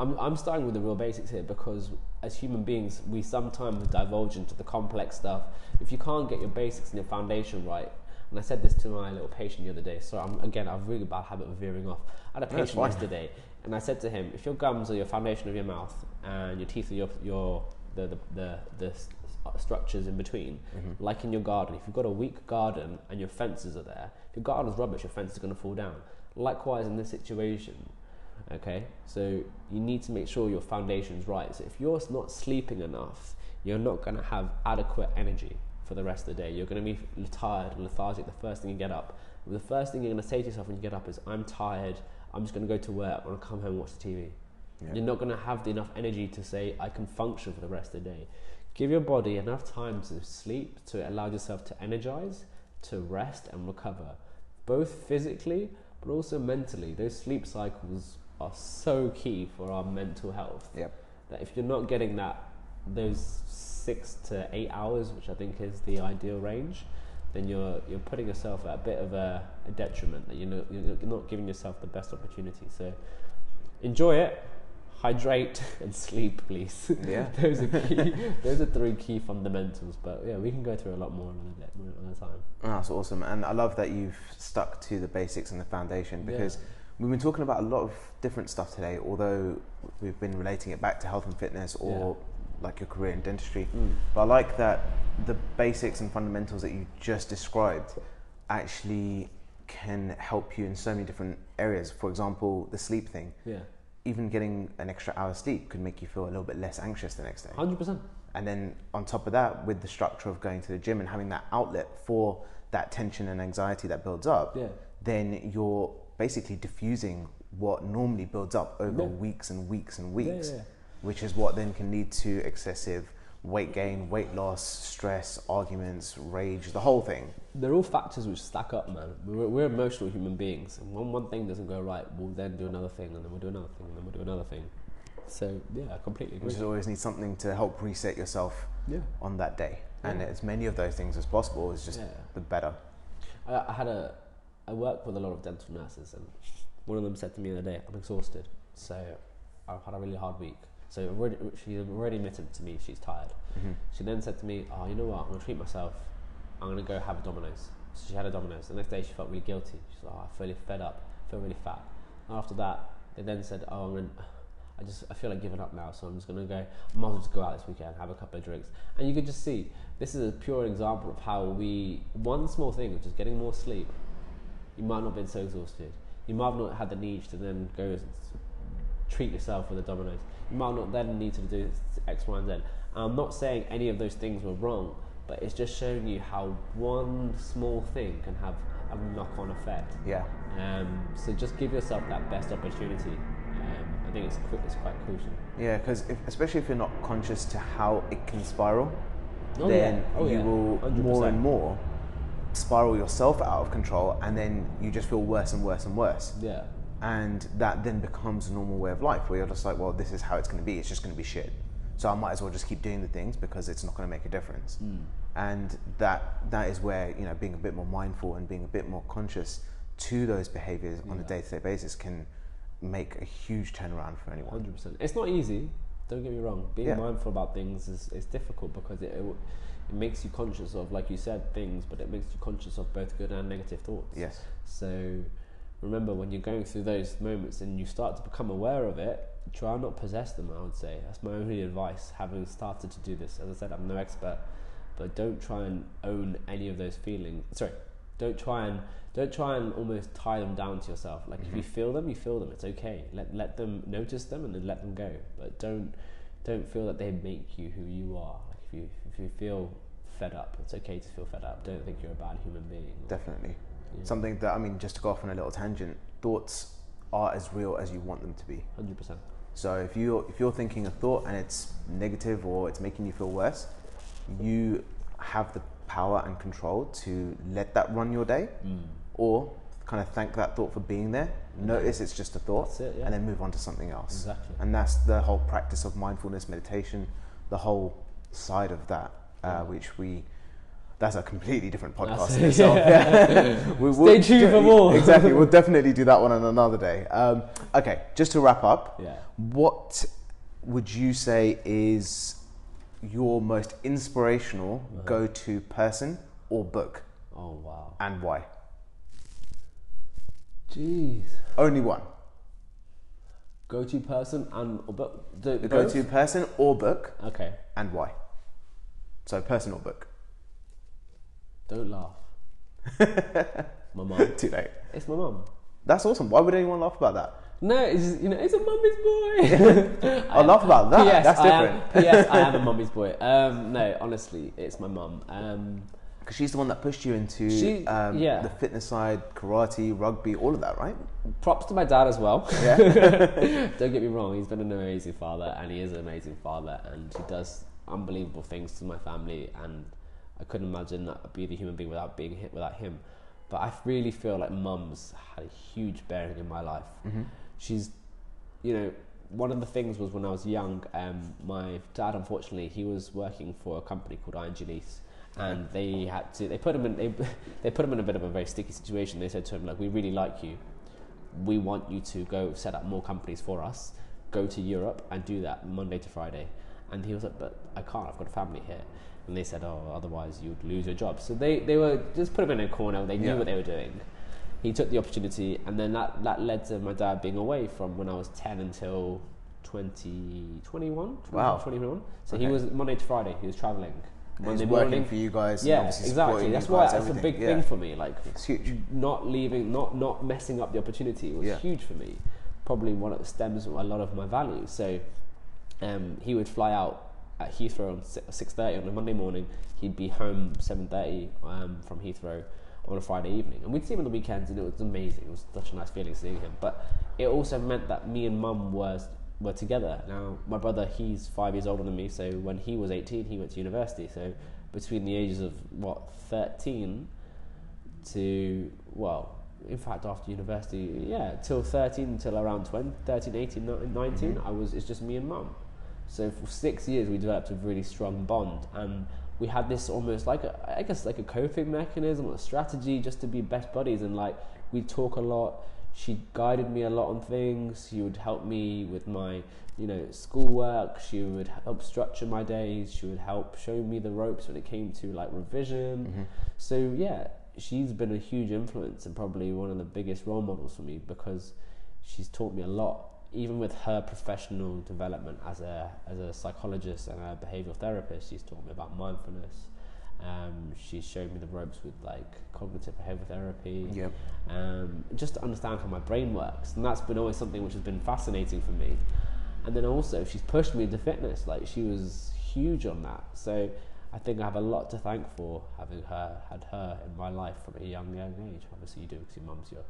I'm, I'm starting with the real basics here because as human beings, we sometimes divulge into the complex stuff. If you can't get your basics and your foundation right, And I said this to my little patient the other day. So I'm, again, I've really bad habit of veering off. I had a patient yesterday, and I said to him, if your gums are your foundation of your mouth and your teeth are your your the the the, the structures in between, Mm-hmm. like in your garden, if you've got a weak garden and your fences are there, if your garden's rubbish, your fence is going to fall down. Likewise, in this situation, okay, so you need to make sure your foundation's right. So if you're not sleeping enough, you're not going to have adequate energy for the rest of the day. You're going to be tired and lethargic the first thing you get up. The first thing you're going to say to yourself when you get up is, I'm tired, I'm just going to go to work, I'm going to come home and watch the TV. Yeah. You're not going to have the enough energy to say, I can function for the rest of the day. Give your body enough time to sleep, to allow yourself to energize, to rest and recover, both physically but also mentally. Those sleep cycles are so key for our mental health Yep. that if you're not getting that those six to eight hours, which I think is the ideal range, then you're you're putting yourself at a bit of a, a detriment that you're not, you're not giving yourself the best opportunity. So enjoy it, hydrate, and sleep, please. Yeah. those are key. those are three key fundamentals. But yeah, we can go through a lot more another day, another time. Oh, that's awesome, and I love that you've stuck to the basics and the foundation because Yeah. we've been talking about a lot of different stuff today. Although we've been relating it back to health and fitness or like your career in dentistry, Mm. but I like that the basics and fundamentals that you just described actually can help you in so many different areas. For example, the sleep thing. Yeah, Even getting an extra hour sleep could make you feel a little bit less anxious the next day. hundred percent. And then on top of that, with the structure of going to the gym and having that outlet for that tension and anxiety that builds up, Yeah. then you're basically diffusing what normally builds up over Yeah. weeks and weeks and weeks, yeah. Which is what then can lead to excessive weight gain, weight loss, stress, arguments, rage, the whole thing. They're all factors which stack up, man. We're, we're emotional human beings, and when one thing doesn't go right, we'll then do another thing, and then we'll do another thing, and then we'll do another thing. So yeah, I completely You agree. just always need something to help reset yourself Yeah. on that day. And Yeah. as many of those things as possible is just Yeah. the better. I, I had a, I work with a lot of dental nurses, and one of them said to me the other day, "I'm exhausted, so I've had a really hard week." So already, she already admitted to me she's tired. Mhm. She then said to me, "Oh, you know what? I'm gonna treat myself. I'm gonna go have a Domino's." So she had a Domino's. The next day, she felt really guilty. She's like, "Oh, I feel really fed up. I feel really fat." And after that, they then said, "Oh, I'm gonna." I just I feel like giving up now, so I'm just gonna go. I might as well just go out this weekend, have a couple of drinks, and you could just see this is a pure example of how we one small thing, which is getting more sleep. You might not have been so exhausted. You might have not had the need to then go treat yourself with a Domino's. You might not then need to do X, Y, and Z. I'm not saying any of those things were wrong, but it's just showing you how one small thing can have a knock-on effect. Yeah. Um, so just give yourself that best opportunity. Um, I think it's it's quite crucial. Yeah, because especially if you're not conscious to how it can spiral, Oh, then yeah. Oh, you yeah. will 100%. more and more spiral yourself out of control, and then you just feel worse and worse and worse. Yeah. And that then becomes a normal way of life where you're just like, well, this is how it's going to be. It's just going to be shit. So I might as well just keep doing the things because it's not going to make a difference. Hmm. And that that is where you know being a bit more mindful and being a bit more conscious to those behaviors on a day-to-day basis can make a huge turnaround for anyone. Hundred percent. It's not easy. Don't get me wrong. Being Yeah. mindful about things is, is difficult because it, it it makes you conscious of, like you said, things, but it makes you conscious of both good and negative thoughts. Yes. So remember when you're going through those moments and you start to become aware of it, try not to possess them. I would say that's my only advice. Having started to do this, as I said, I'm no expert, but don't try and own any of those feelings. Sorry, don't try and don't try and almost tie them down to yourself. Like if you mm-hmm. feel them, you feel them. It's okay. Let let them notice them and then let them go. But don't don't feel that they make you who you are. Like if you if you feel fed up, it's okay to feel fed up. Don't think you're a bad human being. Definitely. Yeah. Something that I mean, just to go off on a little tangent, thoughts are as real as you want them to be. Hundred percent. So if you if you're thinking a thought and it's negative or it's making you feel worse, you have the power and control to let that run your day, Mm. or kind of thank that thought for being there. Notice it's just a thought, it, yeah. and then move on to something else. Exactly. And that's the whole practice of mindfulness meditation, the whole side of that, uh, which we. That's a completely different podcast in itself. yeah. We Stay will tuned for more. exactly. We'll definitely do that one on another day. Um, okay, just to wrap up, Yeah. what would you say is your most inspirational Uh-huh. go-to person or book Oh wow. and why? Jeez. Only one. Go-to person and or but the, The go-to person or book Okay. and why. So person or book. Don't laugh. my mum. Too late. It's my mum. That's awesome. Why would anyone laugh about that? No, it's just, you know, it's a mummy's boy. I'll laugh about that. P.S. That's I am- different. P.S. I am a mummy's boy. Um, no, honestly, it's my mum. Um, Because she's the one that pushed you into She- um, yeah. the fitness side, karate, rugby, all of that, right? props to my dad as well. Yeah. Don't get me wrong, he's been an amazing father and he is an amazing father and he does unbelievable things to my family and I couldn't imagine that I'd be the human being without being hit without him. But I really feel like mum's had a huge bearing in my life. She's you know, one of the things was when I was young, um, my dad unfortunately he was working for a company called Lease and they had to they put him in they, they put him in a bit of a very sticky situation. They said to him like we really like you we want you to go set up more companies for us, go to Europe and do that Monday to Friday. And he was like, but I can't, I've got a family here. And they said, oh, otherwise you'd lose your job. So they, they were just put him in a corner, they knew Yeah. what they were doing. He took the opportunity, and then that, that led to my dad being away from when I was 10 until 2021. Wow. 21. So he was Monday to Friday, he was traveling. Monday he's working morning. for you guys. Yeah, exactly. That's why that's a big yeah. thing for me. Like It's huge. not leaving, not not messing up the opportunity was Yeah. huge for me. Probably one of the stems of a lot of my values. So um, he would fly out at Heathrow on six thirty on a Monday morning. He'd be home seven thirty um, from Heathrow on a Friday evening, and we'd see him on the weekends, and it was amazing. It was such a nice feeling seeing him. But it also meant that me and Mum was were together. Now my brother, he's five years older than me, so when he was eighteen, he went to university. So between the ages of what thirteen to well in fact after university yeah till 13 until around 20 13 18 19 Mm-hmm. i was it's just me and mum so for six years we developed a really strong bond and we had this almost like a, i guess like a coping mechanism or a strategy just to be best buddies and like we talk a lot. She guided me a lot on things. She would help me with my you know schoolwork. She would help structure my days. She would help show me the ropes when it came to like revision. Mm-hmm. so yeah she's been a huge influence and probably one of the biggest role models for me because she's taught me a lot even with her professional development as a as a psychologist and a behavioral therapist she's taught me about mindfulness. Um, she's showed me the ropes with like cognitive behavioral therapy. Yep. um, just to understand how my brain works. And that's been always something which has been fascinating for me. And then also she's pushed me into fitness. Like she was huge on that. So I think I have a lot to thank for having her had her in my life from a young young age obviously you do because your mum's your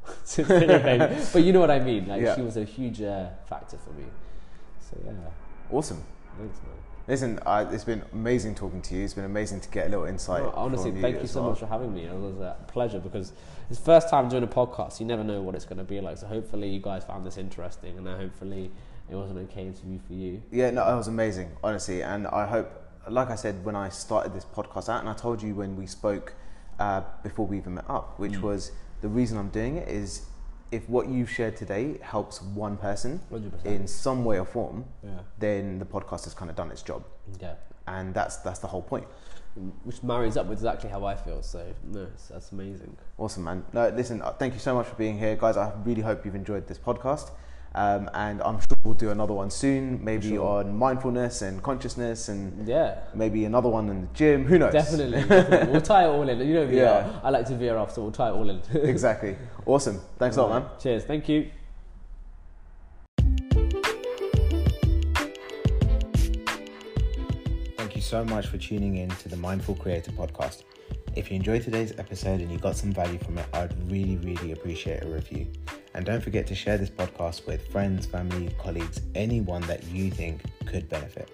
but you know what I mean like Yeah. she was a huge uh, factor for me so yeah Awesome. thanks man Listen, I, it's been amazing talking to you. It's been amazing to get a little insight. No, honestly, from thank you so well. much for having me. It was a pleasure because it's the first time doing a podcast. You never know what it's going to be like. So hopefully you guys found this interesting, and hopefully it was an okay interview for you. Yeah, no, it was amazing, honestly. And I hope, like I said when I started this podcast out, and I told you when we spoke uh, before we even met up, which Mm. was the reason I'm doing it is if what you've shared today helps one person 100%. in some way or form, Yeah, then the podcast has kind of done its job. yeah. And that's that's the whole point. Which marries up with exactly how I feel. So no, that's amazing. Awesome, man. No, listen, uh, thank you so much for being here, guys. I really hope you've enjoyed this podcast. Um, and I'm sure we'll do another one soon, maybe sure. on mindfulness and consciousness, and Yeah. maybe another one in the gym. Who knows? Definitely, definitely. We'll tie it all in. You know, VR. Yeah. I like to veer off, so we'll tie it all in. exactly. Awesome. Thanks a lot, man. Cheers. Thank you. Thank you so much for tuning in to the Mindful Creator podcast. If you enjoyed today's episode and you got some value from it, I'd really, really appreciate a review. And don't forget to share this podcast with friends, family, colleagues, anyone that you think could benefit.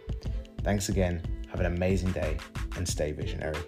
Thanks again. Have an amazing day and stay visionary.